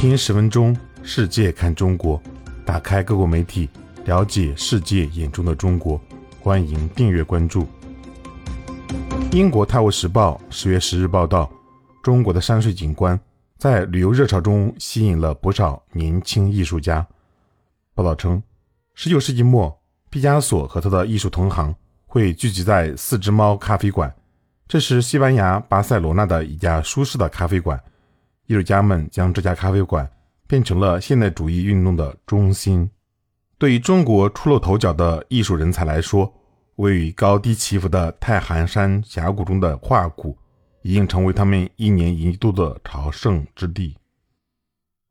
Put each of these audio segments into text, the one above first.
听十分钟，世界看中国，打开各国媒体，了解世界眼中的中国。欢迎订阅关注。英国《泰晤士报》十月十日报道，中国的山水景观在旅游热潮中吸引了不少年轻艺术家。报道称，十九世纪末，毕加索和他的艺术同行会聚集在四只猫咖啡馆，这是西班牙巴塞罗那的一家舒适的咖啡馆。艺术家们将这家咖啡馆变成了现代主义运动的中心。对于中国出露头角的艺术人才来说，位于高低起伏的太行山峡谷中的画谷，已经成为他们一年一度的朝圣之地。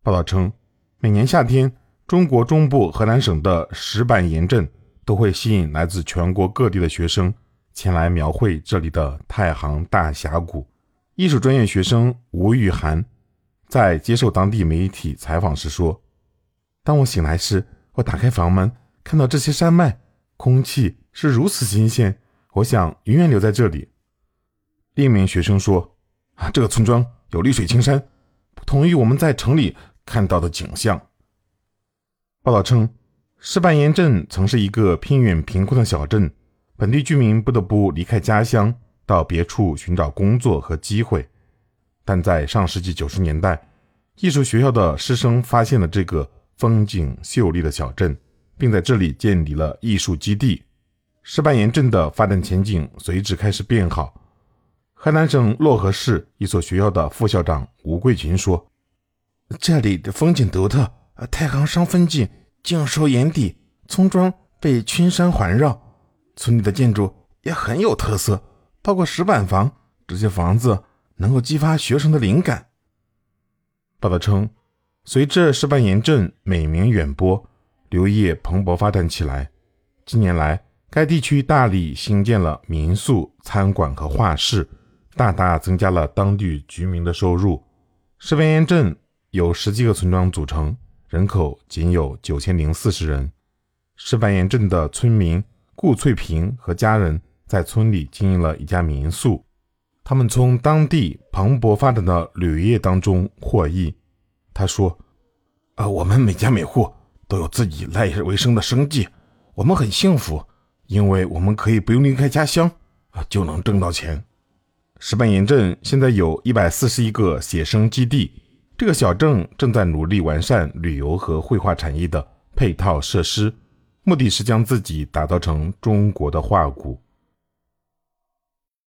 报道称，每年夏天，中国中部河南省的石板岩镇都会吸引来自全国各地的学生前来描绘这里的太行大峡谷。艺术专业学生吴雨涵。在接受当地媒体采访时说：“当我醒来时，我打开房门，看到这些山脉，空气是如此新鲜，我想永远留在这里。”另一名学生说：“啊，这个村庄有绿水青山，不同于我们在城里看到的景象。”报道称，石板岩镇曾是一个偏远贫困的小镇，本地居民不得不离开家乡，到别处寻找工作和机会。但在上世纪九十年代，艺术学校的师生发现了这个风景秀丽的小镇，并在这里建立了艺术基地。石板岩镇的发展前景随之开始变好。河南省漯河市一所学校的副校长吴桂群说：“这里的风景独特，太行山风景尽收眼底，村庄被群山环绕，村里的建筑也很有特色，包括石板房这些房子。”能够激发学生的灵感。报道称，随着石板岩镇美名远播，旅游业蓬勃发展起来。近年来，该地区大力兴建了民宿、餐馆和画室，大大增加了当地居民的收入。石板岩镇由十几个村庄组成，人口仅有九千零四十人。石板岩镇的村民顾翠萍和家人在村里经营了一家民宿。他们从当地蓬勃发展的旅游业当中获益。他说：“啊，我们每家每户都有自己赖以为生的生计，我们很幸福，因为我们可以不用离开家乡啊，就能挣到钱。”石板岩镇现在有一百四十一个写生基地，这个小镇正在努力完善旅游和绘画产业的配套设施，目的是将自己打造成中国的画谷。